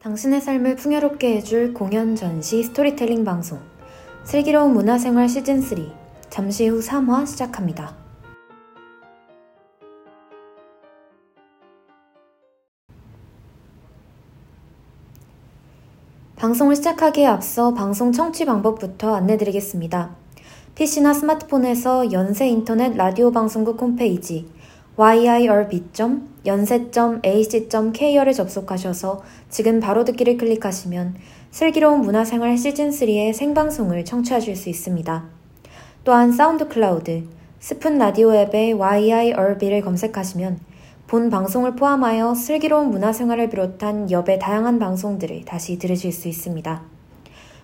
당신의 삶을 풍요롭게 해줄 공연 전시 스토리텔링 방송 슬기로운 문화생활 시즌3 잠시 후 3화 시작합니다. 방송을 시작하기에 앞서 방송 청취 방법부터 안내드리겠습니다. PC나 스마트폰에서 연세 인터넷 라디오 방송국 홈페이지 yirb.연세.ac.kr에 접속하셔서 지금 바로 듣기를 클릭하시면 슬기로운 문화생활 시즌3의 생방송을 청취하실 수 있습니다. 또한 사운드 클라우드, 스푼 라디오 앱의 yirb를 검색하시면 본 방송을 포함하여 슬기로운 문화생활을 비롯한 엽의 다양한 방송들을 다시 들으실 수 있습니다.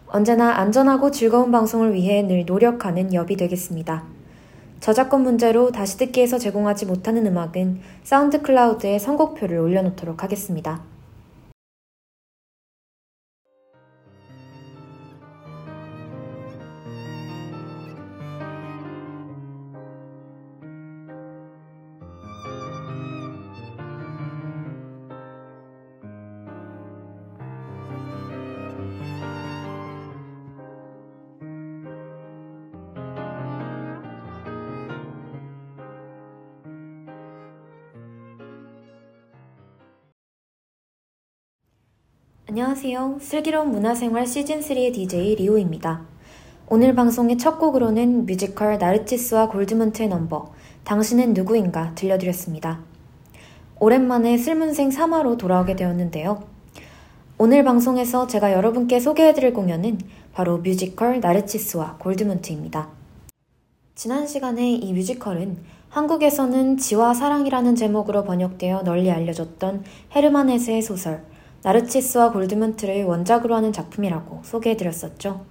언제나 안전하고 즐거운 방송을 위해 늘 노력하는 엽이 되겠습니다. 저작권 문제로 다시 듣기에서 제공하지 못하는 음악은 사운드 클라우드에 선곡표를 올려놓도록 하겠습니다. 안녕하세요. 슬기로운 문화생활 시즌3의 DJ 리오입니다. 오늘 방송의 첫 곡으로는 뮤지컬 나르치스와 골드문트의 넘버, 당신은 누구인가 들려드렸습니다. 오랜만에 슬문생 3화로 돌아오게 되었는데요. 오늘 방송에서 제가 여러분께 소개해드릴 공연은 바로 뮤지컬 나르치스와 골드문트입니다. 지난 시간에 이 뮤지컬은 한국에서는 지와 사랑이라는 제목으로 번역되어 널리 알려졌던 헤르만 헤세의 소설 나르치스와 골드문트를 원작으로 하는 작품이라고 소개해드렸었죠.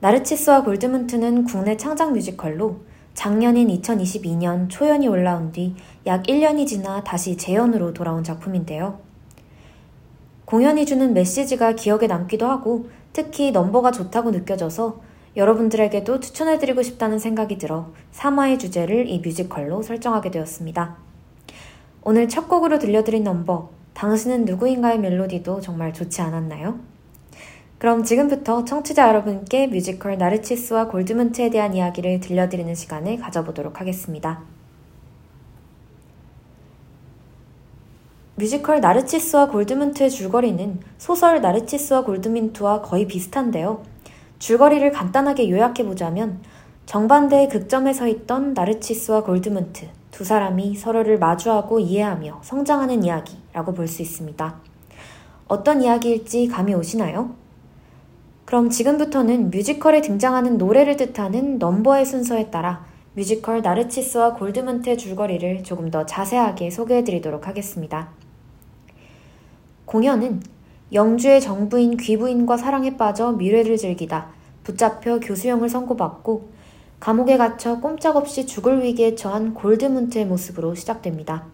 나르치스와 골드문트는 국내 창작 뮤지컬로 작년인 2022년 초연이 올라온 뒤 약 1년이 지나 다시 재연으로 돌아온 작품인데요. 공연이 주는 메시지가 기억에 남기도 하고 특히 넘버가 좋다고 느껴져서 여러분들에게도 추천해드리고 싶다는 생각이 들어 3화의 주제를 이 뮤지컬로 설정하게 되었습니다. 오늘 첫 곡으로 들려드린 넘버 당신은 누구인가의 멜로디도 정말 좋지 않았나요? 그럼 지금부터 청취자 여러분께 뮤지컬 나르치스와 골드문트에 대한 이야기를 들려드리는 시간을 가져보도록 하겠습니다. 뮤지컬 나르치스와 골드문트의 줄거리는 소설 나르치스와 골드문트와 거의 비슷한데요. 줄거리를 간단하게 요약해보자면 정반대의 극점에 서 있던 나르치스와 골드문트, 두 사람이 서로를 마주하고 이해하며 성장하는 이야기라고 볼 수 있습니다. 어떤 이야기일지 감이 오시나요? 그럼 지금부터는 뮤지컬에 등장하는 노래를 뜻하는 넘버의 순서에 따라 뮤지컬 나르치스와 골드문트의 줄거리를 조금 더 자세하게 소개해 드리도록 하겠습니다. 공연은 영주의 정부인 귀부인과 사랑에 빠져 미래를 즐기다 붙잡혀 교수형을 선고받고 감옥에 갇혀 꼼짝없이 죽을 위기에 처한 골드문트의 모습으로 시작됩니다.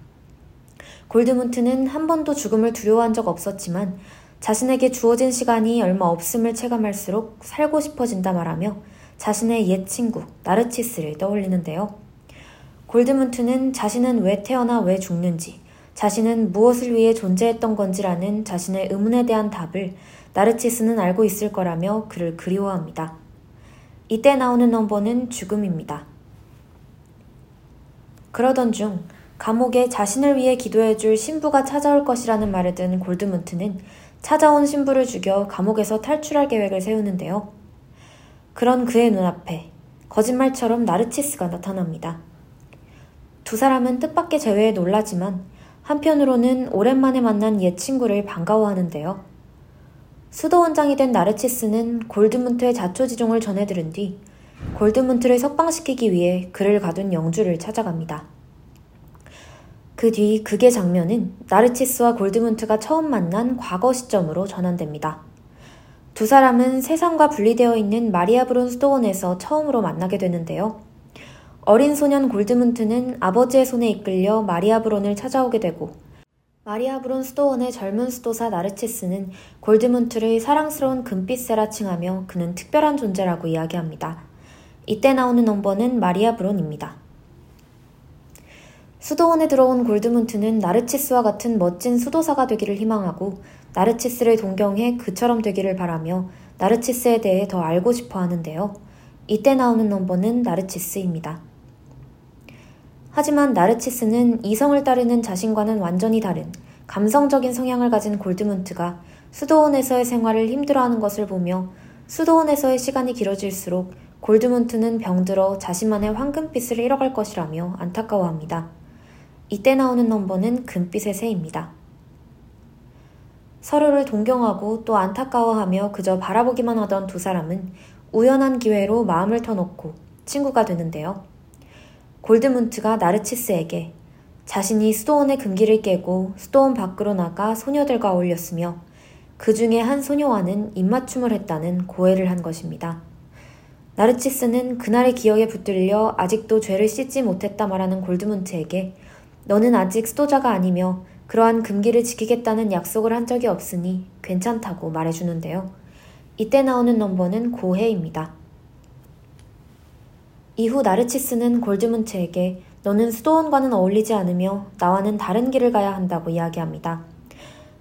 골드문트는 한 번도 죽음을 두려워한 적 없었지만 자신에게 주어진 시간이 얼마 없음을 체감할수록 살고 싶어진다 말하며 자신의 옛 친구 나르치스를 떠올리는데요. 골드문트는 자신은 왜 태어나 왜 죽는지, 자신은 무엇을 위해 존재했던 건지라는 자신의 의문에 대한 답을 나르치스는 알고 있을 거라며 그를 그리워합니다. 이때 나오는 넘버는 죽음입니다. 그러던 중 감옥에 자신을 위해 기도해줄 신부가 찾아올 것이라는 말을 든 골드문트는 찾아온 신부를 죽여 감옥에서 탈출할 계획을 세우는데요. 그런 그의 눈앞에 거짓말처럼 나르치스가 나타납니다. 두 사람은 뜻밖의 재회에 놀라지만 한편으로는 오랜만에 만난 옛 친구를 반가워하는데요. 수도원장이 된 나르치스는 골드문트의 자초지종을 전해 들은 뒤 골드문트를 석방시키기 위해 그를 가둔 영주를 찾아갑니다. 그 뒤 극의 장면은 나르치스와 골드문트가 처음 만난 과거 시점으로 전환됩니다. 두 사람은 세상과 분리되어 있는 마리아 브론 수도원에서 처음으로 만나게 되는데요. 어린 소년 골드문트는 아버지의 손에 이끌려 마리아브론을 찾아오게 되고 마리아 브론 수도원의 젊은 수도사 나르치스는 골드문트를 사랑스러운 금빛새라 칭하며 그는 특별한 존재라고 이야기합니다. 이때 나오는 넘버는 마리아 브론입니다. 수도원에 들어온 골드문트는 나르치스와 같은 멋진 수도사가 되기를 희망하고 나르치스를 동경해 그처럼 되기를 바라며 나르치스에 대해 더 알고 싶어 하는데요. 이때 나오는 넘버는 나르치스입니다. 하지만 나르치스는 이성을 따르는 자신과는 완전히 다른 감성적인 성향을 가진 골드문트가 수도원에서의 생활을 힘들어하는 것을 보며 수도원에서의 시간이 길어질수록 골드문트는 병들어 자신만의 황금빛을 잃어갈 것이라며 안타까워합니다. 이때 나오는 넘버는 금빛의 새입니다. 서로를 동경하고 또 안타까워하며 그저 바라보기만 하던 두 사람은 우연한 기회로 마음을 터놓고 친구가 되는데요. 골드문트가 나르치스에게 자신이 수도원의 금기를 깨고 수도원 밖으로 나가 소녀들과 어울렸으며 그 중에 한 소녀와는 입맞춤을 했다는 고해를 한 것입니다. 나르치스는 그날의 기억에 붙들려 아직도 죄를 씻지 못했다 말하는 골드문트에게 너는 아직 수도자가 아니며 그러한 금기를 지키겠다는 약속을 한 적이 없으니 괜찮다고 말해주는데요. 이때 나오는 넘버는 고해입니다. 이후 나르치스는 골드문트에게 너는 수도원과는 어울리지 않으며 나와는 다른 길을 가야 한다고 이야기합니다.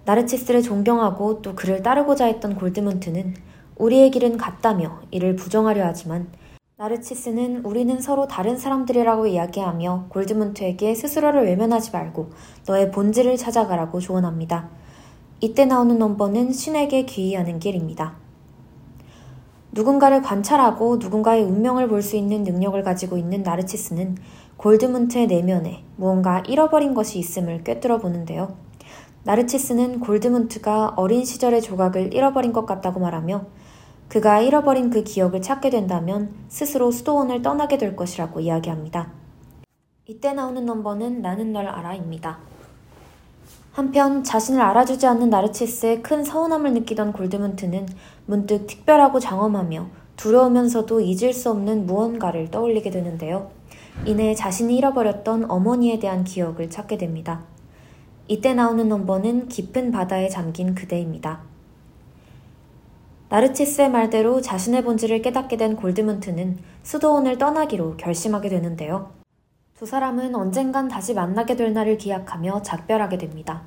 나르치스를 존경하고 또 그를 따르고자 했던 골드문트는 우리의 길은 같다며 이를 부정하려 하지만 나르치스는 우리는 서로 다른 사람들이라고 이야기하며 골드문트에게 스스로를 외면하지 말고 너의 본질을 찾아가라고 조언합니다. 이때 나오는 넘버는 신에게 귀의하는 길입니다. 누군가를 관찰하고 누군가의 운명을 볼 수 있는 능력을 가지고 있는 나르치스는 골드문트의 내면에 무언가 잃어버린 것이 있음을 꿰뚫어 보는데요. 나르치스는 골드문트가 어린 시절의 조각을 잃어버린 것 같다고 말하며 그가 잃어버린 그 기억을 찾게 된다면 스스로 수도원을 떠나게 될 것이라고 이야기합니다. 이때 나오는 넘버는 나는 널 알아입니다. 한편 자신을 알아주지 않는 나르치스의 큰 서운함을 느끼던 골드문트는 문득 특별하고 장엄하며 두려우면서도 잊을 수 없는 무언가를 떠올리게 되는데요. 이내 자신이 잃어버렸던 어머니에 대한 기억을 찾게 됩니다. 이때 나오는 넘버는 깊은 바다에 잠긴 그대입니다. 나르치스의 말대로 자신의 본질을 깨닫게 된 골드문트는 수도원을 떠나기로 결심하게 되는데요. 두 사람은 언젠간 다시 만나게 될 날을 기약하며 작별하게 됩니다.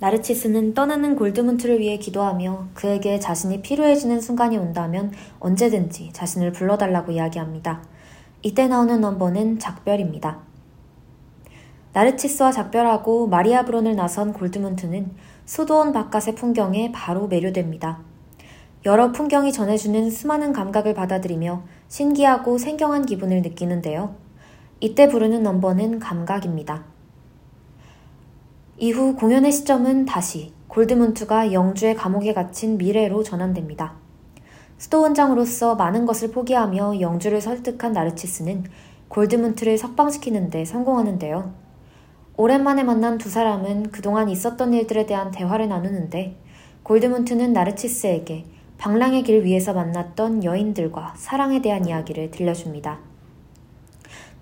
나르치스는 떠나는 골드문트를 위해 기도하며 그에게 자신이 필요해지는 순간이 온다면 언제든지 자신을 불러달라고 이야기합니다. 이때 나오는 넘버는 작별입니다. 나르치스와 작별하고 마리아 브론을 나선 골드문트는 수도원 바깥의 풍경에 바로 매료됩니다. 여러 풍경이 전해주는 수많은 감각을 받아들이며 신기하고 생경한 기분을 느끼는데요. 이때 부르는 넘버는 감각입니다. 이후 공연의 시점은 다시 골드문트가 영주의 감옥에 갇힌 미래로 전환됩니다. 수도원장으로서 많은 것을 포기하며 영주를 설득한 나르치스는 골드문트를 석방시키는데 성공하는데요. 오랜만에 만난 두 사람은 그동안 있었던 일들에 대한 대화를 나누는데 골드문트는 나르치스에게 방랑의 길 위에서 만났던 여인들과 사랑에 대한 이야기를 들려줍니다.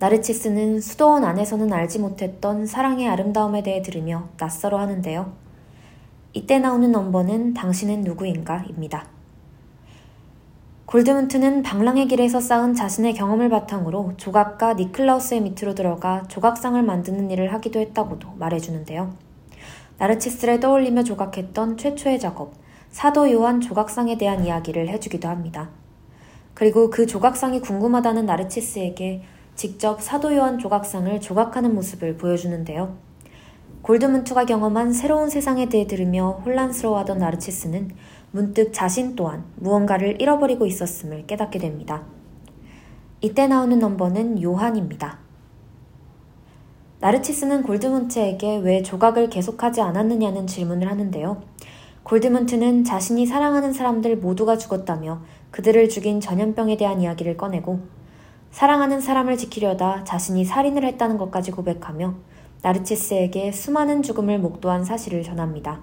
나르치스는 수도원 안에서는 알지 못했던 사랑의 아름다움에 대해 들으며 낯설어 하는데요. 이때 나오는 넘버는 당신은 누구인가? 입니다. 골드문트는 방랑의 길에서 쌓은 자신의 경험을 바탕으로 조각가 니클라우스의 밑으로 들어가 조각상을 만드는 일을 하기도 했다고도 말해주는데요. 나르치스를 떠올리며 조각했던 최초의 작업, 사도 요한 조각상에 대한 이야기를 해주기도 합니다. 그리고 그 조각상이 궁금하다는 나르치스에게 직접 사도 요한 조각상을 조각하는 모습을 보여주는데요. 골드문트가 경험한 새로운 세상에 대해 들으며 혼란스러워하던 나르치스는 문득 자신 또한 무언가를 잃어버리고 있었음을 깨닫게 됩니다. 이때 나오는 넘버는 요한입니다. 나르치스는 골드문트에게 왜 조각을 계속하지 않았느냐는 질문을 하는데요. 골드문트는 자신이 사랑하는 사람들 모두가 죽었다며 그들을 죽인 전염병에 대한 이야기를 꺼내고 사랑하는 사람을 지키려다 자신이 살인을 했다는 것까지 고백하며 나르치스에게 수많은 죽음을 목도한 사실을 전합니다.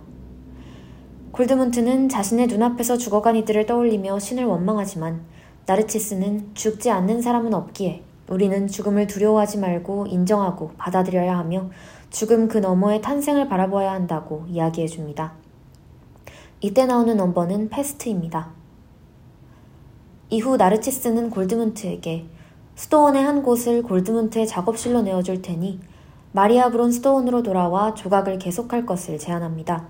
골드문트는 자신의 눈앞에서 죽어간 이들을 떠올리며 신을 원망하지만 나르치스는 죽지 않는 사람은 없기에 우리는 죽음을 두려워하지 말고 인정하고 받아들여야 하며 죽음 그 너머의 탄생을 바라보아야 한다고 이야기해 줍니다. 이때 나오는 넘버는 패스트입니다. 이후 나르치스는 골드문트에게 스토원의 한 곳을 골드문트의 작업실로 내어줄 테니 마리아 브론 스토원으로 돌아와 조각을 계속할 것을 제안합니다.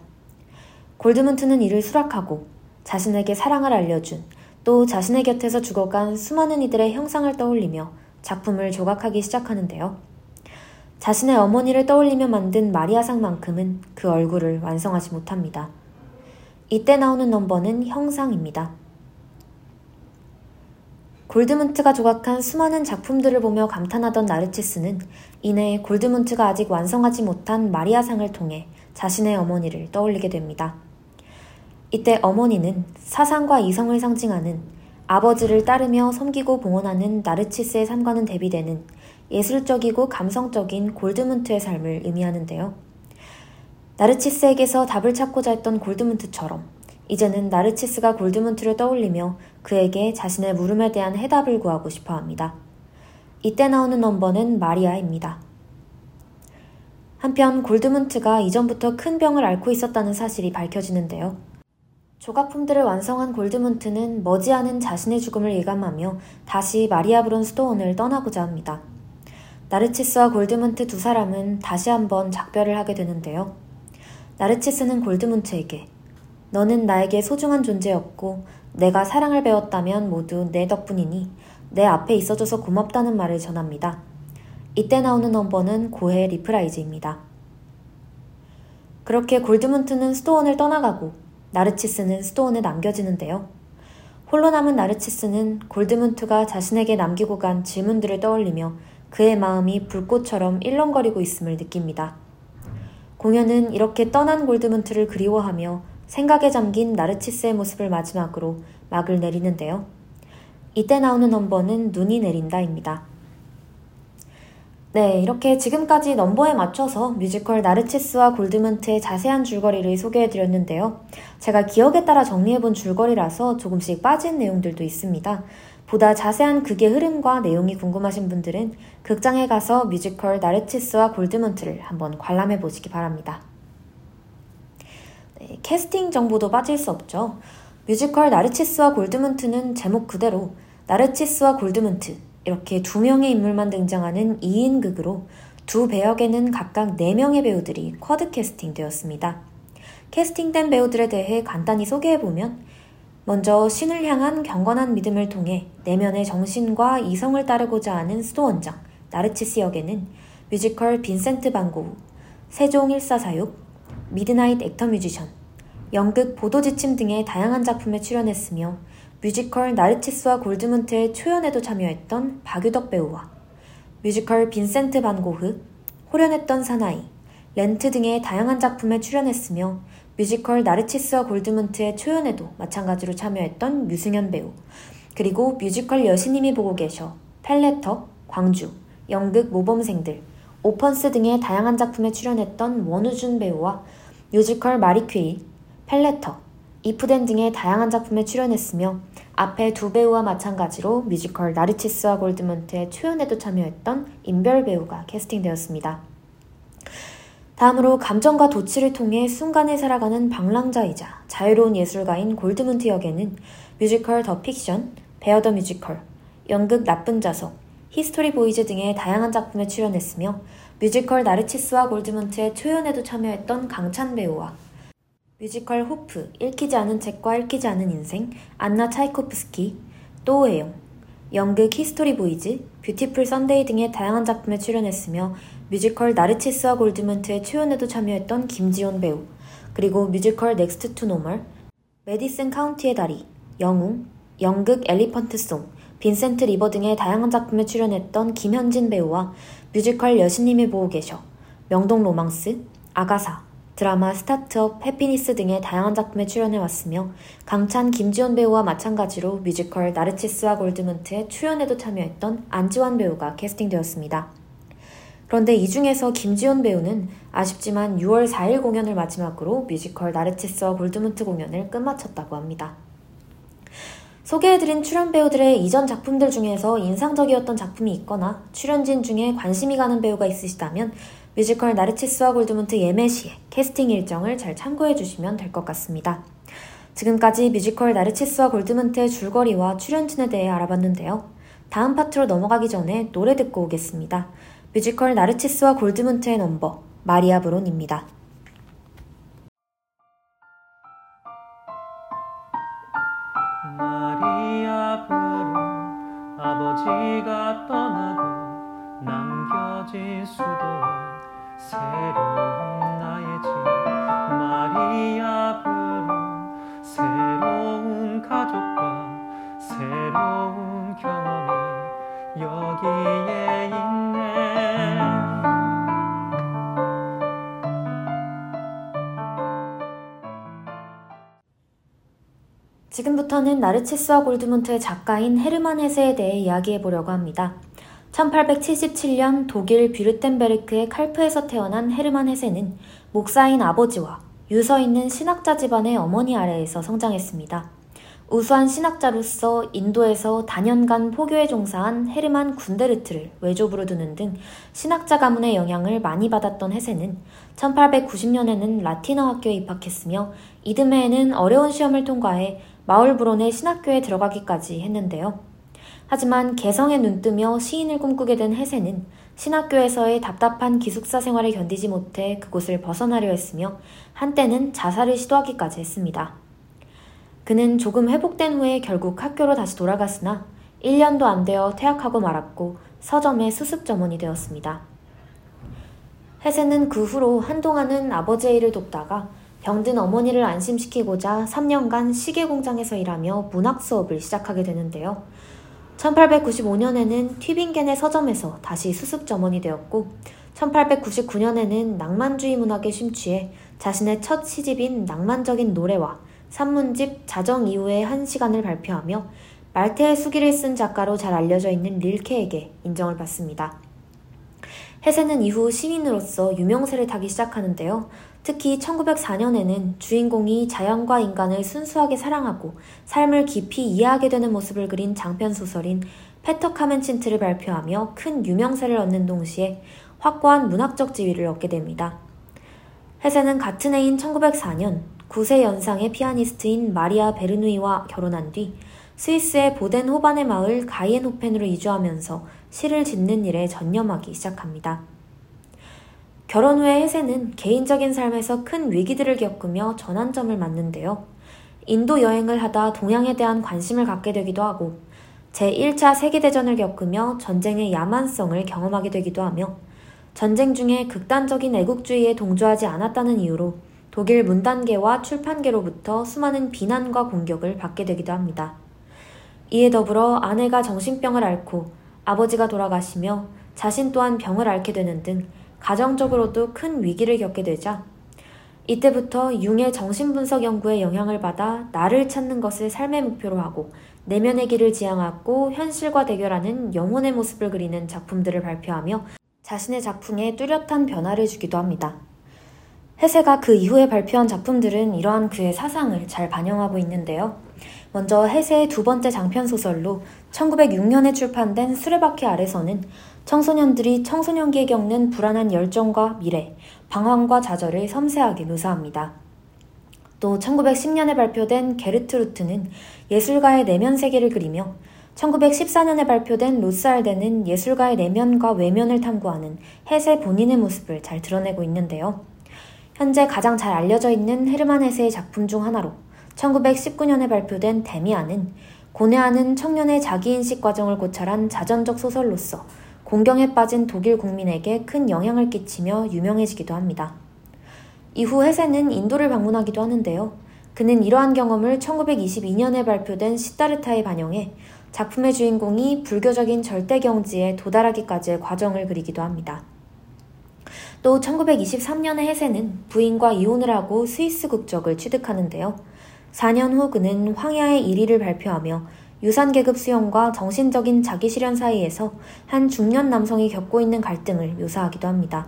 골드문트는 이를 수락하고 자신에게 사랑을 알려준 또 자신의 곁에서 죽어간 수많은 이들의 형상을 떠올리며 작품을 조각하기 시작하는데요. 자신의 어머니를 떠올리며 만든 마리아상만큼은 그 얼굴을 완성하지 못합니다. 이때 나오는 넘버는 형상입니다. 골드문트가 조각한 수많은 작품들을 보며 감탄하던 나르치스는 이내 골드문트가 아직 완성하지 못한 마리아상을 통해 자신의 어머니를 떠올리게 됩니다. 이때 어머니는 사상과 이성을 상징하는 아버지를 따르며 섬기고 봉헌하는 나르치스의 삶과는 대비되는 예술적이고 감성적인 골드문트의 삶을 의미하는데요. 나르치스에게서 답을 찾고자 했던 골드문트처럼 이제는 나르치스가 골드문트를 떠올리며 그에게 자신의 물음에 대한 해답을 구하고 싶어 합니다. 이때 나오는 넘버는 마리아입니다. 한편 골드문트가 이전부터 큰 병을 앓고 있었다는 사실이 밝혀지는데요. 조각품들을 완성한 골드문트는 머지않은 자신의 죽음을 예감하며 다시 마리아브론 수도원을 떠나고자 합니다. 나르치스와 골드문트 두 사람은 다시 한번 작별을 하게 되는데요. 나르치스는 골드문트에게 너는 나에게 소중한 존재였고 내가 사랑을 배웠다면 모두 네 덕분이니 내 앞에 있어줘서 고맙다는 말을 전합니다. 이때 나오는 넘버는 고해 reprise입니다. 그렇게 골드문트는 스토원을 떠나가고 나르치스는 스토원에 남겨지는데요. 홀로 남은 나르치스는 골드문트가 자신에게 남기고 간 질문들을 떠올리며 그의 마음이 불꽃처럼 일렁거리고 있음을 느낍니다. 공연은 이렇게 떠난 골드문트를 그리워하며 생각에 잠긴 나르치스의 모습을 마지막으로 막을 내리는데요. 이때 나오는 넘버는 눈이 내린다입니다. 네, 이렇게 지금까지 넘버에 맞춰서 뮤지컬 나르치스와 골드문트의 자세한 줄거리를 소개해드렸는데요. 제가 기억에 따라 정리해본 줄거리라서 조금씩 빠진 내용들도 있습니다. 보다 자세한 극의 흐름과 내용이 궁금하신 분들은 극장에 가서 뮤지컬 나르치스와 골드문트를 한번 관람해 보시기 바랍니다. 네, 캐스팅 정보도 빠질 수 없죠. 뮤지컬 나르치스와 골드문트는 제목 그대로 나르치스와 골드문트 이렇게 두 명의 인물만 등장하는 2인극으로 두 배역에는 각각 4명의 배우들이 quad 캐스팅 되었습니다. 캐스팅된 배우들에 대해 간단히 소개해보면 먼저 신을 향한 경건한 믿음을 통해 내면의 정신과 이성을 따르고자 하는 수도원장 나르치스 역에는 뮤지컬 빈센트 반 고흐, 세종 1446, 미드나잇 액터 뮤지션, 연극 보도지침 등의 다양한 작품에 출연했으며 뮤지컬 나르치스와 골드문트의 초연에도 참여했던 박유덕 배우와 뮤지컬 빈센트 반 고흐, 홀연했던 사나이, 렌트 등의 다양한 작품에 출연했으며 뮤지컬 나르치스와 골드문트의 초연에도 마찬가지로 참여했던 유승현 배우, 그리고 뮤지컬 여신님이 보고 계셔, 팬레터, 광주, 연극 모범생들, 오펀스 등의 다양한 작품에 출연했던 원우준 배우와 뮤지컬 마리 퀴리, 팬레터, 이프덴 등의 다양한 작품에 출연했으며 앞에 두 배우와 마찬가지로 뮤지컬 나르치스와 골드문트의 초연에도 참여했던 임별 배우가 캐스팅되었습니다. 다음으로 감정과 도취를 통해 순간을 살아가는 방랑자이자 자유로운 예술가인 골드문트 역에는 뮤지컬 더 픽션, 베어 더 뮤지컬, 연극 나쁜 자석, 히스토리 보이즈 등의 다양한 작품에 출연했으며 뮤지컬 나르치스와 골드문트의 초연에도 참여했던 강찬 배우와 뮤지컬 호프, 읽히지 않은 책과 읽히지 않은 인생, 안나 차이코프스키, 또우에용, 연극 히스토리 보이즈, 뷰티풀 선데이 등의 다양한 작품에 출연했으며 뮤지컬 나르치스와 골드문트의 초연에도 참여했던 김지원 배우, 그리고 뮤지컬 넥스트 투 노멀, 메디슨 카운티의 다리, 영웅, 연극 엘리펀트 송, 빈센트 리버 등의 다양한 작품에 출연했던 김현진 배우와 뮤지컬 여신님이 보고 계셔, 명동 로망스, 아가사, 드라마 스타트업, 해피니스 등의 다양한 작품에 출연해 왔으며 강찬, 김지원 배우와 마찬가지로 뮤지컬 나르치스와 골드문트의 초연에도 참여했던 안지환 배우가 캐스팅되었습니다. 그런데 이 중에서 김지원 배우는 아쉽지만 6월 4일 공연을 마지막으로 뮤지컬 나르치스와 골드문트 공연을 끝마쳤다고 합니다. 소개해드린 출연 배우들의 이전 작품들 중에서 인상적이었던 작품이 있거나 출연진 중에 관심이 가는 배우가 있으시다면 뮤지컬 나르치스와 골드문트 예매 시에 캐스팅 일정을 잘 참고해 주시면 될 것 같습니다. 지금까지 뮤지컬 나르치스와 골드문트의 줄거리와 출연진에 대해 알아봤는데요. 다음 파트로 넘어가기 전에 노래 듣고 오겠습니다. 뮤지컬 나르치스와 골드문트의 넘버 마리아 브론입니다. 마리아 브론 아버지가 떠나고 남겨진 수도원 새로운 나의 집. 마리아 브론 새로운 가족과 새로운 경험이 여기에 지금부터는 나르치스와 골드문트의 작가인 헤르만 헤세에 대해 이야기해 보려고 합니다. 1877년 독일 뷔르템베르크의 칼프에서 태어난 헤르만 헤세는 목사인 아버지와 유서 있는 신학자 집안의 어머니 아래에서 성장했습니다. 우수한 신학자로서 인도에서 다년간 포교에 종사한 헤르만 군데르트를 외조부로 두는 등 신학자 가문의 영향을 많이 받았던 헤세는 1890년에는 라틴어 학교에 입학했으며 이듬해에는 어려운 시험을 통과해 마을브론의 신학교에 들어가기까지 했는데요. 하지만 개성에 눈뜨며 시인을 꿈꾸게 된 헤세는 신학교에서의 답답한 기숙사 생활을 견디지 못해 그곳을 벗어나려 했으며 한때는 자살을 시도하기까지 했습니다. 그는 조금 회복된 후에 결국 학교로 다시 돌아갔으나 1년도 안 되어 퇴학하고 말았고 서점의 수습 점원이 되었습니다. 헤세는 그 후로 한동안은 아버지의 일을 돕다가 병든 어머니를 안심시키고자 3년간 시계 공장에서 일하며 문학 수업을 시작하게 되는데요. 1895년에는 튀빙겐의 서점에서 다시 수습 점원이 되었고 1899년에는 낭만주의 문학에 심취해 자신의 첫 시집인 낭만적인 노래와 산문집 자정 이후의 한 시간을 발표하며 말테의 수기를 쓴 작가로 잘 알려져 있는 릴케에게 인정을 받습니다. 헤세는 이후 시인으로서 유명세를 타기 시작하는데요. 특히 1904년에는 주인공이 자연과 인간을 순수하게 사랑하고 삶을 깊이 이해하게 되는 모습을 그린 장편 소설인 페터 카멘친트를 발표하며 큰 유명세를 얻는 동시에 확고한 문학적 지위를 얻게 됩니다. 헤세는 같은 해인 1904년 9세 연상의 피아니스트인 마리아 베르누이와 결혼한 뒤 스위스의 보덴 호반의 마을 가이엔호펜으로 이주하면서 시를 짓는 일에 전념하기 시작합니다. 결혼 후에 혜세는 개인적인 삶에서 큰 위기들을 겪으며 전환점을 맞는데요. 인도 여행을 하다 동양에 대한 관심을 갖게 되기도 하고 제1차 세계대전을 겪으며 전쟁의 야만성을 경험하게 되기도 하며 전쟁 중에 극단적인 애국주의에 동조하지 않았다는 이유로 독일 문단계와 출판계로부터 수많은 비난과 공격을 받게 되기도 합니다. 이에 더불어 아내가 정신병을 앓고 아버지가 돌아가시며 자신 또한 병을 앓게 되는 등 가정적으로도 큰 위기를 겪게 되자 이때부터 융의 정신분석 연구에 영향을 받아 나를 찾는 것을 삶의 목표로 하고 내면의 길을 지향하고 현실과 대결하는 영혼의 모습을 그리는 작품들을 발표하며 자신의 작품에 뚜렷한 변화를 주기도 합니다. 해세가 그 이후에 발표한 작품들은 이러한 그의 사상을 잘 반영하고 있는데요. 먼저 해세의 두 번째 장편 소설로 1906년에 출판된 수레바퀴 아래서는 청소년들이 청소년기에 겪는 불안한 열정과 미래, 방황과 좌절을 섬세하게 묘사합니다. 또 1910년에 발표된 게르트 루트는 예술가의 내면 세계를 그리며 1914년에 발표된 로스알데는 예술가의 내면과 외면을 탐구하는 해세 본인의 모습을 잘 드러내고 있는데요. 현재 가장 잘 알려져 있는 헤르만 헤세의 작품 중 하나로 1919년에 발표된 데미안은 고뇌하는 청년의 자기인식 과정을 고찰한 자전적 소설로서 공경에 빠진 독일 국민에게 큰 영향을 끼치며 유명해지기도 합니다. 이후 헤세는 인도를 방문하기도 하는데요. 그는 이러한 경험을 1922년에 발표된 시다르타에 반영해 작품의 주인공이 불교적인 절대 경지에 도달하기까지의 과정을 그리기도 합니다. 또 1923년에 헤세는 부인과 이혼을 하고 스위스 국적을 취득하는데요. 4년 후 그는 황야의 1위를 발표하며 유산계급 수용과 정신적인 자기실현 사이에서 한 중년 남성이 겪고 있는 갈등을 묘사하기도 합니다.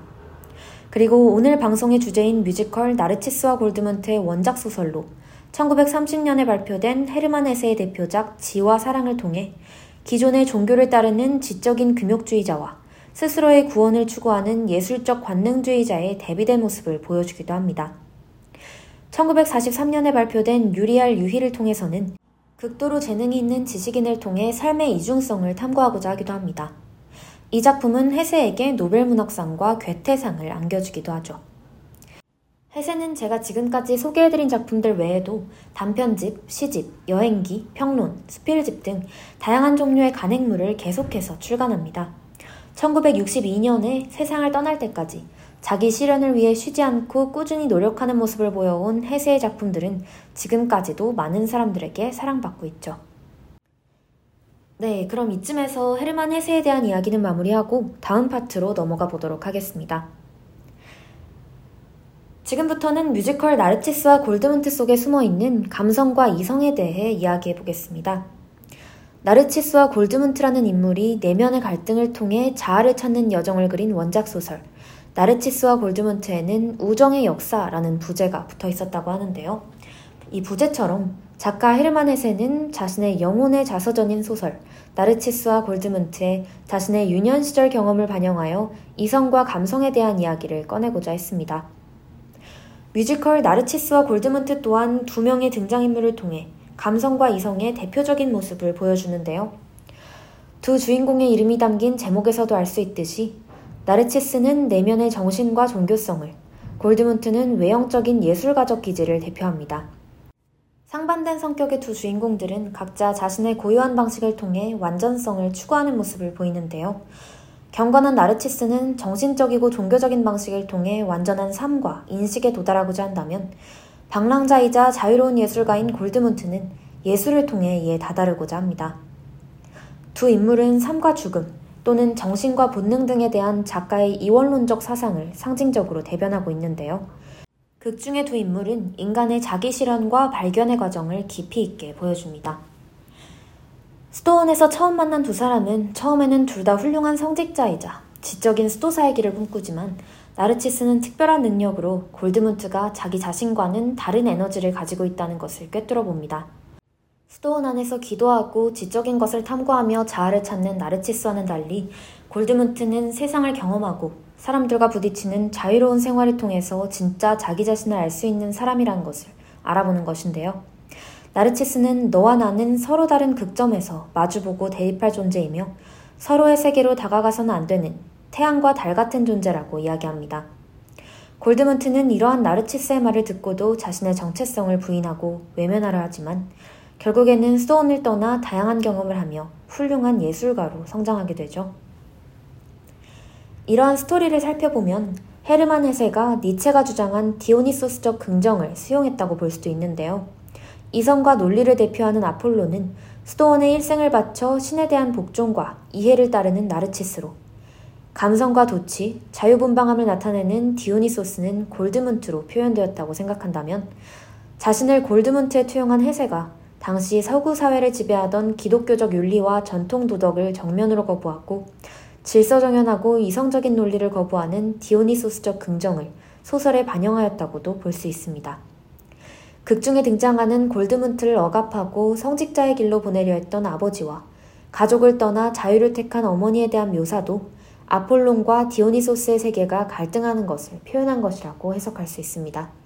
그리고 오늘 방송의 주제인 뮤지컬 나르치스와 골드먼트의 원작 소설로 1930년에 발표된 헤르만 헤세의 대표작 지와 사랑을 통해 기존의 종교를 따르는 지적인 금욕주의자와 스스로의 구원을 추구하는 예술적 관능주의자의 대비된 모습을 보여주기도 합니다. 1943년에 발표된 유리알 유희를 통해서는 극도로 재능이 있는 지식인을 통해 삶의 이중성을 탐구하고자 하기도 합니다. 이 작품은 헤세에게 노벨문학상과 괴테상을 안겨주기도 하죠. 헤세는 제가 지금까지 소개해드린 작품들 외에도 단편집, 시집, 여행기, 평론, 수필집 등 다양한 종류의 간행물을 계속해서 출간합니다. 1962년에 세상을 떠날 때까지 자기 실현을 위해 쉬지 않고 꾸준히 노력하는 모습을 보여온 헤세의 작품들은 지금까지도 많은 사람들에게 사랑받고 있죠. 네, 그럼 이쯤에서 헤르만 헤세에 대한 이야기는 마무리하고 다음 파트로 넘어가 보도록 하겠습니다. 지금부터는 뮤지컬 나르치스와 골드문트 속에 숨어 있는 감성과 이성에 대해 이야기해 보겠습니다. 나르치스와 골드문트라는 인물이 내면의 갈등을 통해 자아를 찾는 여정을 그린 원작 소설 나르치스와 골드문트에는 우정의 역사라는 부제가 붙어 있었다고 하는데요. 이 부제처럼 작가 헤르만 헤세는 자신의 영혼의 자서전인 소설 나르치스와 골드문트에 자신의 유년 시절 경험을 반영하여 이성과 감성에 대한 이야기를 꺼내고자 했습니다. 뮤지컬 나르치스와 골드문트 또한 두 명의 등장인물을 통해 감성과 이성의 대표적인 모습을 보여주는데요. 두 주인공의 이름이 담긴 제목에서도 알 수 있듯이 나르치스는 내면의 정신과 종교성을, 골드문트는 외형적인 예술가적 기질을 대표합니다. 상반된 성격의 두 주인공들은 각자 자신의 고유한 방식을 통해 완전성을 추구하는 모습을 보이는데요. 경건한 나르치스는 정신적이고 종교적인 방식을 통해 완전한 삶과 인식에 도달하고자 한다면 방랑자이자 자유로운 예술가인 골드문트는 예술을 통해 이에 다다르고자 합니다. 두 인물은 삶과 죽음 또는 정신과 본능 등에 대한 작가의 이원론적 사상을 상징적으로 대변하고 있는데요. 극 중의 두 인물은 인간의 자기 실현과 발견의 과정을 깊이 있게 보여줍니다. 스토원에서 처음 만난 두 사람은 처음에는 둘 다 훌륭한 성직자이자 지적인 수도사의 길을 꿈꾸지만 나르치스는 특별한 능력으로 골드문트가 자기 자신과는 다른 에너지를 가지고 있다는 것을 꿰뚫어 봅니다. 스토원 안에서 기도하고 지적인 것을 탐구하며 자아를 찾는 나르치스와는 달리 골드문트는 세상을 경험하고 사람들과 부딪히는 자유로운 생활을 통해서 진짜 자기 자신을 알 수 있는 사람이라는 것을 알아보는 것인데요. 나르치스는 너와 나는 서로 다른 극점에서 마주보고 대립할 존재이며 서로의 세계로 다가가서는 안 되는 태양과 달 같은 존재라고 이야기합니다. 골드문트는 이러한 나르치스의 말을 듣고도 자신의 정체성을 부인하고 외면하려 하지만 결국에는 스톤을 떠나 다양한 경험을 하며 훌륭한 예술가로 성장하게 되죠. 이러한 스토리를 살펴보면 헤르만 헤세가 니체가 주장한 디오니소스적 긍정을 수용했다고 볼 수도 있는데요. 이성과 논리를 대표하는 아폴로는 스토원의 일생을 바쳐 신에 대한 복종과 이해를 따르는 나르치스로 감성과 도치, 자유분방함을 나타내는 디오니소스는 골드문트로 표현되었다고 생각한다면 자신을 골드문트에 투영한 헤세가 당시 서구 사회를 지배하던 기독교적 윤리와 전통 도덕을 정면으로 거부하고 질서정연하고 이성적인 논리를 거부하는 디오니소스적 긍정을 소설에 반영하였다고도 볼 수 있습니다. 극중에 등장하는 골드문트를 억압하고 성직자의 길로 보내려 했던 아버지와 가족을 떠나 자유를 택한 어머니에 대한 묘사도 아폴론과 디오니소스의 세계가 갈등하는 것을 표현한 것이라고 해석할 수 있습니다.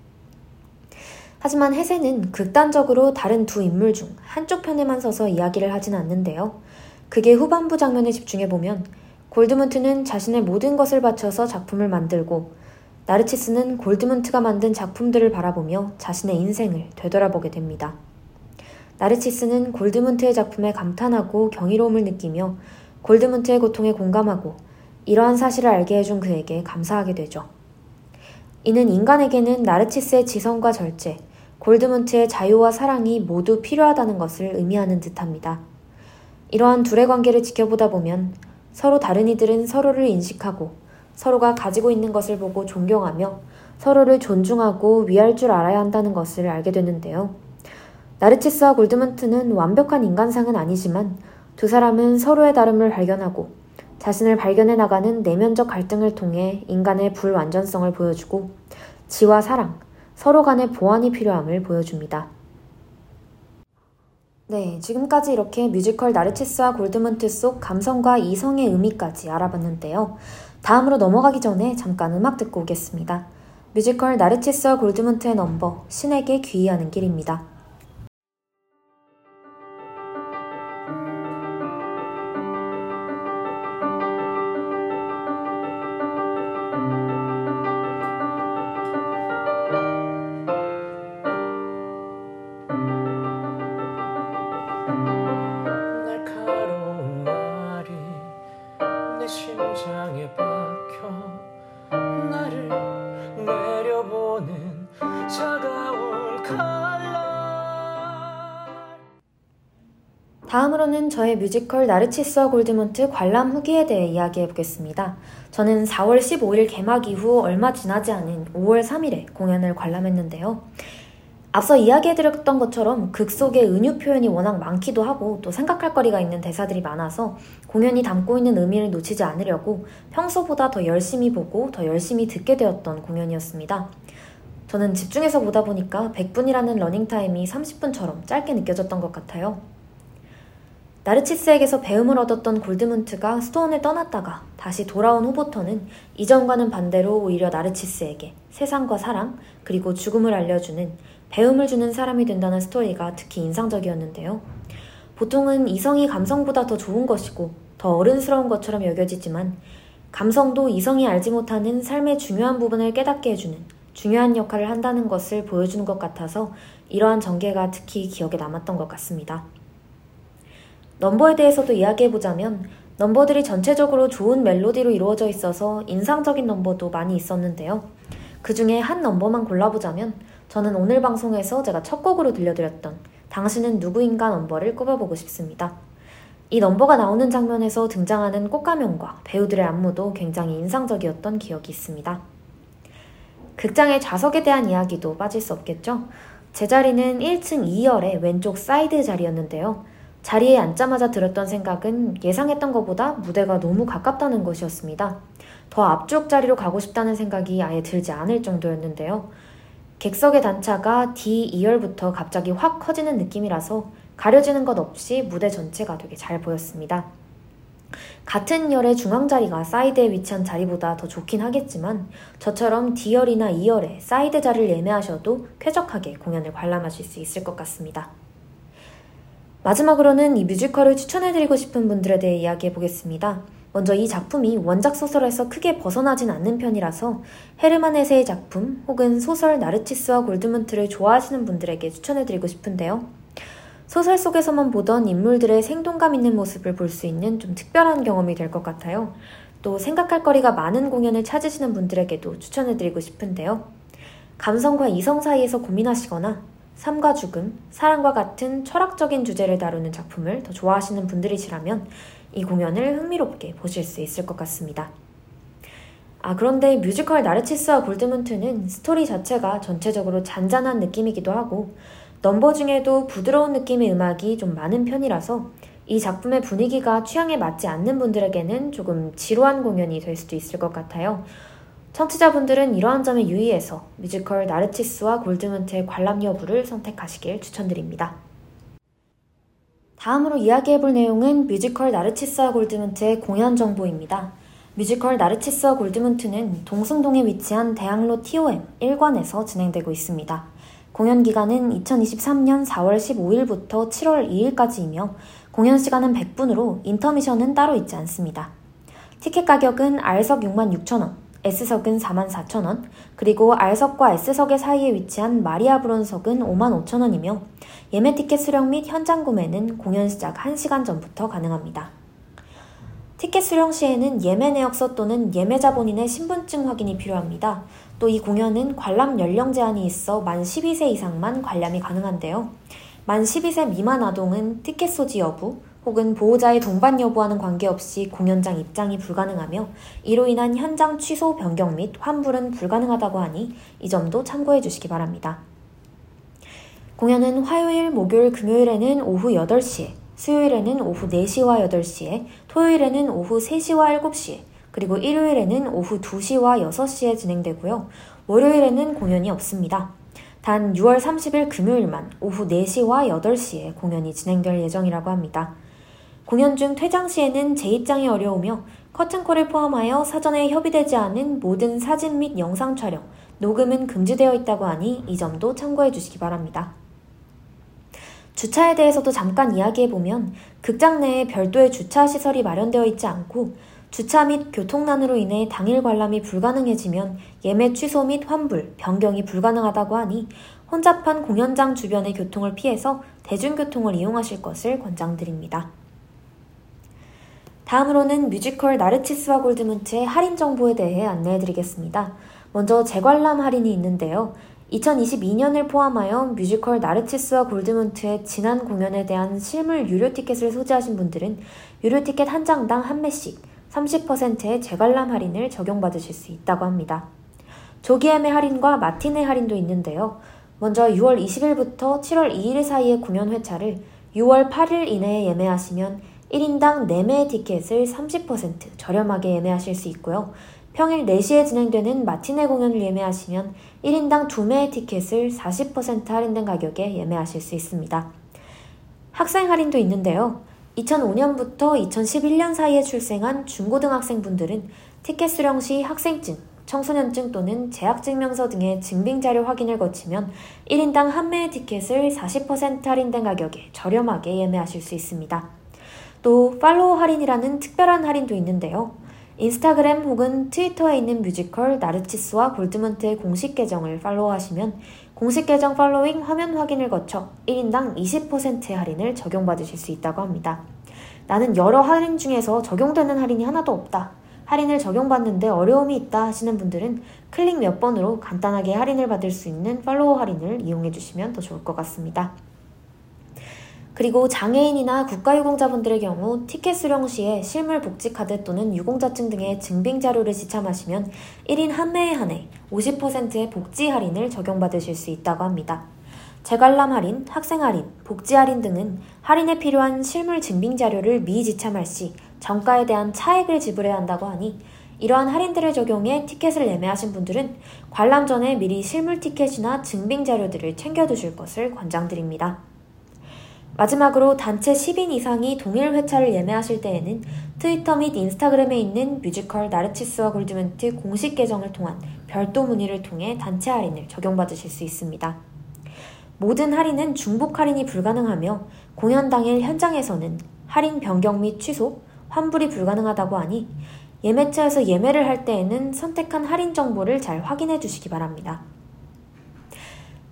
하지만 헤세는 극단적으로 다른 두 인물 중 한쪽 편에만 서서 이야기를 하진 않는데요. 그게 후반부 장면에 집중해보면 골드문트는 자신의 모든 것을 바쳐서 작품을 만들고 나르치스는 골드문트가 만든 작품들을 바라보며 자신의 인생을 되돌아보게 됩니다. 나르치스는 골드문트의 작품에 감탄하고 경이로움을 느끼며 골드문트의 고통에 공감하고 이러한 사실을 알게 해준 그에게 감사하게 되죠. 이는 인간에게는 나르치스의 지성과 절제, 골드문트의 자유와 사랑이 모두 필요하다는 것을 의미하는 듯합니다. 이러한 둘의 관계를 지켜보다 보면 서로 다른 이들은 서로를 인식하고 서로가 가지고 있는 것을 보고 존경하며 서로를 존중하고 위할 줄 알아야 한다는 것을 알게 되는데요. 나르치스와 골드먼트는 완벽한 인간상은 아니지만 두 사람은 서로의 다름을 발견하고 자신을 발견해 나가는 내면적 갈등을 통해 인간의 불완전성을 보여주고 지와 사랑, 서로 간의 보완이 필요함을 보여줍니다. 네, 지금까지 이렇게 뮤지컬 나르치스와 골드문트 속 감성과 이성의 의미까지 알아봤는데요. 다음으로 넘어가기 전에 잠깐 음악 듣고 오겠습니다. 뮤지컬 나르치스와 골드문트의 넘버, 신에게 귀의하는 길입니다. 다음으로는 저의 뮤지컬 나르치스와 골드문트 관람 후기에 대해 이야기해 보겠습니다. 저는 4월 15일 개막 이후 얼마 지나지 않은 5월 3일에 공연을 관람했는데요. 앞서 이야기해드렸던 것처럼 극 속의 은유 표현이 워낙 많기도 하고 또 생각할 거리가 있는 대사들이 많아서 공연이 담고 있는 의미를 놓치지 않으려고 평소보다 더 열심히 보고 더 열심히 듣게 되었던 공연이었습니다. 저는 집중해서 보다 보니까 100분이라는 러닝타임이 30분처럼 짧게 느껴졌던 것 같아요. 나르치스에게서 배움을 얻었던 골드문트가 스톤을 떠났다가 다시 돌아온 후보터는 이전과는 반대로 오히려 나르치스에게 세상과 사랑 그리고 죽음을 알려주는 배움을 주는 사람이 된다는 스토리가 특히 인상적이었는데요. 보통은 이성이 감성보다 더 좋은 것이고 더 어른스러운 것처럼 여겨지지만 감성도 이성이 알지 못하는 삶의 중요한 부분을 깨닫게 해주는 중요한 역할을 한다는 것을 보여주는 것 같아서 이러한 전개가 특히 기억에 남았던 것 같습니다. 넘버에 대해서도 이야기해보자면 넘버들이 전체적으로 좋은 멜로디로 이루어져 있어서 인상적인 넘버도 많이 있었는데요. 그 중에 한 넘버만 골라보자면 저는 오늘 방송에서 제가 첫 곡으로 들려드렸던 당신은 누구인가 넘버를 꼽아보고 싶습니다. 이 넘버가 나오는 장면에서 등장하는 꽃가면과 배우들의 안무도 굉장히 인상적이었던 기억이 있습니다. 극장의 좌석에 대한 이야기도 빠질 수 없겠죠? 제 자리는 1층 E열의 왼쪽 사이드 자리였는데요. 자리에 앉자마자 들었던 생각은 예상했던 것보다 무대가 너무 가깝다는 것이었습니다. 더 앞쪽 자리로 가고 싶다는 생각이 아예 들지 않을 정도였는데요. 객석의 단차가 D, E열부터 갑자기 확 커지는 느낌이라서 가려지는 것 없이 무대 전체가 되게 잘 보였습니다. 같은 열의 중앙 자리가 사이드에 위치한 자리보다 더 좋긴 하겠지만 저처럼 D열이나 E열에 사이드 자리를 예매하셔도 쾌적하게 공연을 관람하실 수 있을 것 같습니다. 마지막으로는 이 뮤지컬을 추천해드리고 싶은 분들에 대해 이야기해 보겠습니다. 먼저 이 작품이 원작 소설에서 크게 벗어나진 않는 편이라서 헤르만 헤세의 작품 혹은 소설 나르치스와 골드문트를 좋아하시는 분들에게 추천해드리고 싶은데요. 소설 속에서만 보던 인물들의 생동감 있는 모습을 볼 수 있는 좀 특별한 경험이 될 것 같아요. 또 생각할 거리가 많은 공연을 찾으시는 분들에게도 추천해드리고 싶은데요. 감성과 이성 사이에서 고민하시거나 삶과 죽음, 사랑과 같은 철학적인 주제를 다루는 작품을 더 좋아하시는 분들이시라면 이 공연을 흥미롭게 보실 수 있을 것 같습니다. 아, 그런데 뮤지컬 나르치스와 골드문트는 스토리 자체가 전체적으로 잔잔한 느낌이기도 하고 넘버 중에도 부드러운 느낌의 음악이 좀 많은 편이라서 이 작품의 분위기가 취향에 맞지 않는 분들에게는 조금 지루한 공연이 될 수도 있을 것 같아요. 청취자분들은 이러한 점에 유의해서 뮤지컬 나르치스와 골드문트의 관람 여부를 선택하시길 추천드립니다. 다음으로 이야기해볼 내용은 뮤지컬 나르치스와 골드문트의 공연 정보입니다. 뮤지컬 나르치스와 골드문트는 동숭동에 위치한 대학로 TOM 1관에서 진행되고 있습니다. 공연 기간은 2023년 4월 15일부터 7월 2일까지이며 공연 시간은 100분으로 인터미션은 따로 있지 않습니다. 티켓 가격은 R석 66,000원, S석은 44,000원, 그리고 R석과 S석의 사이에 위치한 마리아 브론석은 55,000원이며 예매 티켓 수령 및 현장 구매는 공연 시작 1시간 전부터 가능합니다. 티켓 수령 시에는 예매 내역서 또는 예매자 본인의 신분증 확인이 필요합니다. 또 이 공연은 관람 연령 제한이 있어 만 12세 이상만 관람이 가능한데요. 만 12세 미만 아동은 티켓 소지 여부, 혹은 보호자의 동반 여부와는 관계없이 공연장 입장이 불가능하며 이로 인한 현장 취소 변경 및 환불은 불가능하다고 하니 이 점도 참고해 주시기 바랍니다. 공연은 화요일, 목요일, 금요일에는 오후 8시에, 수요일에는 오후 4시와 8시에, 토요일에는 오후 3시와 7시에, 그리고 일요일에는 오후 2시와 6시에 진행되고요. 월요일에는 공연이 없습니다. 단 6월 30일 금요일만 오후 4시와 8시에 공연이 진행될 예정이라고 합니다. 공연 중 퇴장 시에는 재입장이 어려우며 커튼콜을 포함하여 사전에 협의되지 않은 모든 사진 및 영상 촬영, 녹음은 금지되어 있다고 하니 이 점도 참고해 주시기 바랍니다. 주차에 대해서도 잠깐 이야기해보면 극장 내에 별도의 주차 시설이 마련되어 있지 않고 주차 및 교통난으로 인해 당일 관람이 불가능해지면 예매 취소 및 환불, 변경이 불가능하다고 하니 혼잡한 공연장 주변의 교통을 피해서 대중교통을 이용하실 것을 권장드립니다. 다음으로는 뮤지컬 나르치스와 골드문트의 할인 정보에 대해 안내해드리겠습니다. 먼저 재관람 할인이 있는데요. 2022년을 포함하여 뮤지컬 나르치스와 골드문트의 지난 공연에 대한 실물 유료 티켓을 소지하신 분들은 유료 티켓 한 장당 한 매씩 30%의 재관람 할인을 적용받으실 수 있다고 합니다. 조기 예매 할인과 마티네 할인도 있는데요. 먼저 6월 20일부터 7월 2일 사이의 공연 회차를 6월 8일 이내에 예매하시면 1인당 4매의 티켓을 30% 저렴하게 예매하실 수 있고요. 평일 4시에 진행되는 마티네 공연을 예매하시면 1인당 2매의 티켓을 40% 할인된 가격에 예매하실 수 있습니다. 학생 할인도 있는데요. 2005년부터 2011년 사이에 출생한 중고등학생분들은 티켓 수령 시 학생증, 청소년증 또는 재학증명서 등의 증빙자료 확인을 거치면 1인당 한 매의 티켓을 40% 할인된 가격에 저렴하게 예매하실 수 있습니다. 또 팔로우 할인이라는 특별한 할인도 있는데요. 인스타그램 혹은 트위터에 있는 뮤지컬 나르치스와 골드문트의 공식 계정을 팔로우하시면 공식 계정 팔로잉 화면 확인을 거쳐 1인당 20%의 할인을 적용받으실 수 있다고 합니다. 나는 여러 할인 중에서 적용되는 할인이 하나도 없다. 할인을 적용받는데 어려움이 있다 하시는 분들은 클릭 몇 번으로 간단하게 할인을 받을 수 있는 팔로우 할인을 이용해 주시면 더 좋을 것 같습니다. 그리고 장애인이나 국가유공자분들의 경우 티켓 수령 시에 실물 복지카드 또는 유공자증 등의 증빙 자료를 지참하시면 1인 한 매에 한해 50%의 복지 할인을 적용받으실 수 있다고 합니다. 재관람 할인, 학생 할인, 복지 할인 등은 할인에 필요한 실물 증빙 자료를 미지참할 시 정가에 대한 차액을 지불해야 한다고 하니 이러한 할인들을 적용해 티켓을 예매하신 분들은 관람 전에 미리 실물 티켓이나 증빙 자료들을 챙겨두실 것을 권장드립니다. 마지막으로 단체 10인 이상이 동일 회차를 예매하실 때에는 트위터 및 인스타그램에 있는 뮤지컬 나르치스와 골드문트 공식 계정을 통한 별도 문의를 통해 단체 할인을 적용받으실 수 있습니다. 모든 할인은 중복 할인이 불가능하며 공연 당일 현장에서는 할인 변경 및 취소, 환불이 불가능하다고 하니 예매처에서 예매를 할 때에는 선택한 할인 정보를 잘 확인해 주시기 바랍니다.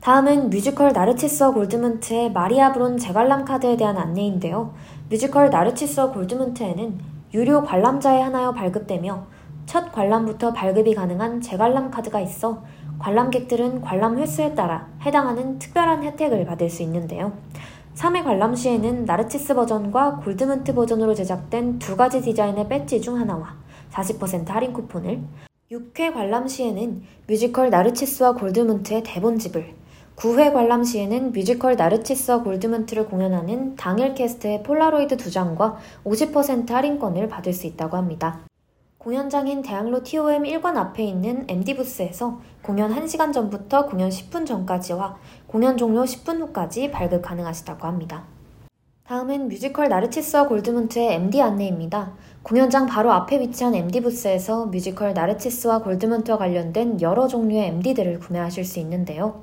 다음은 뮤지컬 나르치스와 골드문트의 마리아 브론 재관람 카드에 대한 안내인데요. 뮤지컬 나르치스와 골드문트에는 유료 관람자에 한하여 발급되며 첫 관람부터 발급이 가능한 재관람 카드가 있어 관람객들은 관람 횟수에 따라 해당하는 특별한 혜택을 받을 수 있는데요. 3회 관람 시에는 나르치스 버전과 골드문트 버전으로 제작된 두 가지 디자인의 배지 중 하나와 40% 할인 쿠폰을 6회 관람 시에는 뮤지컬 나르치스와 골드문트의 대본집을 9회 관람 시에는 뮤지컬 나르치스와 골드문트를 공연하는 당일 캐스트의 폴라로이드 두 장과 50% 할인권을 받을 수 있다고 합니다. 공연장인 대학로 TOM 1관 앞에 있는 MD 부스에서 공연 1시간 전부터 공연 10분 전까지와 공연 종료 10분 후까지 발급 가능하시다고 합니다. 다음은 뮤지컬 나르치스와 골드문트의 MD 안내입니다. 공연장 바로 앞에 위치한 MD 부스에서 뮤지컬 나르치스와 골드문트와 관련된 여러 종류의 MD들을 구매하실 수 있는데요.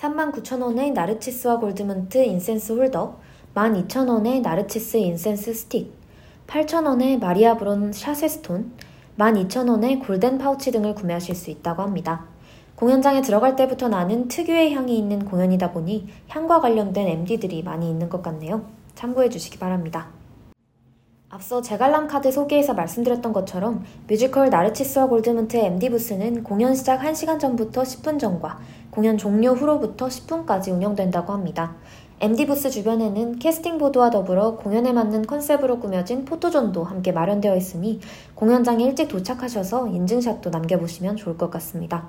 39,000원의 나르치스와 골드문트 incense holder, 12,000원의 나르치스 incense stick, 8,000원의 마리아 브론 sachet stone, 12,000원의 골덴 파우치 등을 구매하실 수 있다고 합니다. 공연장에 들어갈 때부터 나는 특유의 향이 있는 공연이다 보니 향과 관련된 MD들이 많이 있는 것 같네요. 참고해 주시기 바랍니다. 앞서 재관람 카드 소개에서 말씀드렸던 것처럼 뮤지컬 나르치스와 골드문트의 MD 부스는 공연 시작 1시간 전부터 10분 전과 공연 종료 후로부터 10분까지 운영된다고 합니다. MD 부스 주변에는 캐스팅 보드와 더불어 공연에 맞는 컨셉으로 꾸며진 포토존도 함께 마련되어 있으니 공연장에 일찍 도착하셔서 인증샷도 남겨보시면 좋을 것 같습니다.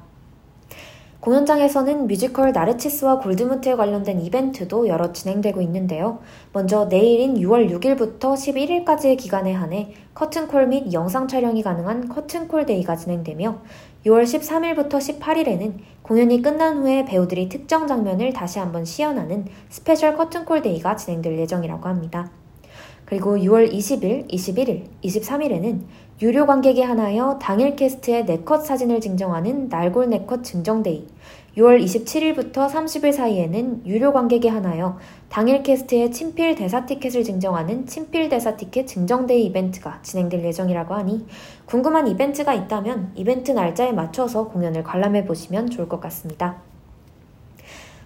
공연장에서는 뮤지컬 나르치스와 골드문트에 관련된 이벤트도 여러 진행되고 있는데요. 먼저 내일인 6월 6일부터 11일까지의 기간에 한해 커튼콜 및 영상 촬영이 가능한 커튼콜 데이가 진행되며 6월 13일부터 18일에는 공연이 끝난 후에 배우들이 특정 장면을 다시 한번 시연하는 스페셜 커튼콜 데이가 진행될 예정이라고 합니다. 그리고 6월 20일, 21일, 23일에는 유료 관객이 한하여 당일 캐스트의 네컷 사진을 증정하는 날골 네컷 증정데이, 6월 27일부터 30일 사이에는 유료 관객이 한하여 당일 캐스트의 친필 대사 티켓을 증정하는 친필 대사 티켓 증정데이 이벤트가 진행될 예정이라고 하니 궁금한 이벤트가 있다면 이벤트 날짜에 맞춰서 공연을 관람해 보시면 좋을 것 같습니다.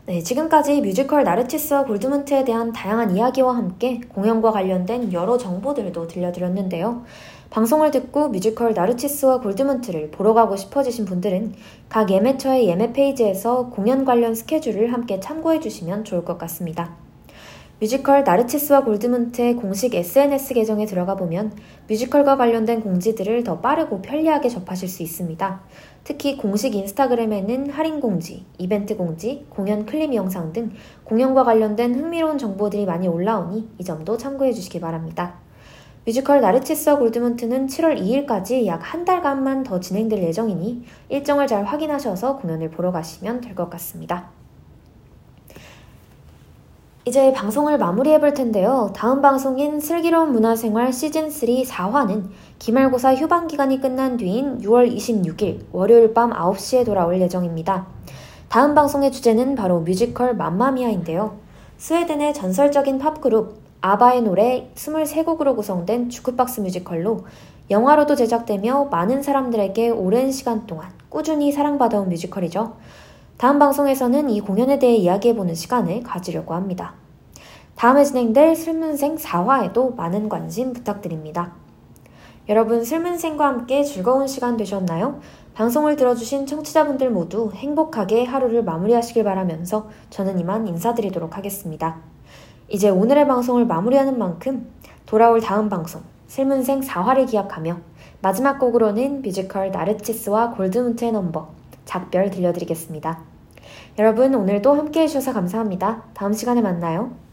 네, 지금까지 뮤지컬 나르치스와 골드문트에 대한 다양한 이야기와 함께 공연과 관련된 여러 정보들도 들려드렸는데요. 방송을 듣고 뮤지컬 나르치스와 골드문트를 보러 가고 싶어지신 분들은 각 예매처의 예매 페이지에서 공연 관련 스케줄을 함께 참고해 주시면 좋을 것 같습니다. 뮤지컬 나르치스와 골드문트의 공식 SNS 계정에 들어가 보면 뮤지컬과 관련된 공지들을 더 빠르고 편리하게 접하실 수 있습니다. 특히 공식 인스타그램에는 할인 공지, 이벤트 공지, 공연 클립 영상 등 공연과 관련된 흥미로운 정보들이 많이 올라오니 이 점도 참고해 주시기 바랍니다. 뮤지컬 나르치스와 골드문트는 7월 2일까지 약 한 달간만 더 진행될 예정이니 일정을 잘 확인하셔서 공연을 보러 가시면 될 것 같습니다. 이제 방송을 마무리해 볼 텐데요. 다음 방송인 슬기로운 문화생활 시즌3 4화는 기말고사 휴방 기간이 끝난 뒤인 6월 26일 월요일 밤 9시에 돌아올 예정입니다. 다음 방송의 주제는 바로 뮤지컬 맘마미아인데요. 스웨덴의 전설적인 팝그룹 아바의 노래 23곡으로 구성된 주크박스 뮤지컬로 영화로도 제작되며 많은 사람들에게 오랜 시간 동안 꾸준히 사랑받아온 뮤지컬이죠. 다음 방송에서는 이 공연에 대해 이야기해보는 시간을 가지려고 합니다. 다음에 진행될 슬문생 4화에도 많은 관심 부탁드립니다. 여러분 슬문생과 함께 즐거운 시간 되셨나요? 방송을 들어주신 청취자분들 모두 행복하게 하루를 마무리하시길 바라면서 저는 이만 인사드리도록 하겠습니다. 이제 오늘의 방송을 마무리하는 만큼 돌아올 다음 방송 슬문생 4화를 기약하며 마지막 곡으로는 뮤지컬 나르치스와 골드문트의 넘버 작별 들려드리겠습니다. 여러분 오늘도 함께 해주셔서 감사합니다. 다음 시간에 만나요.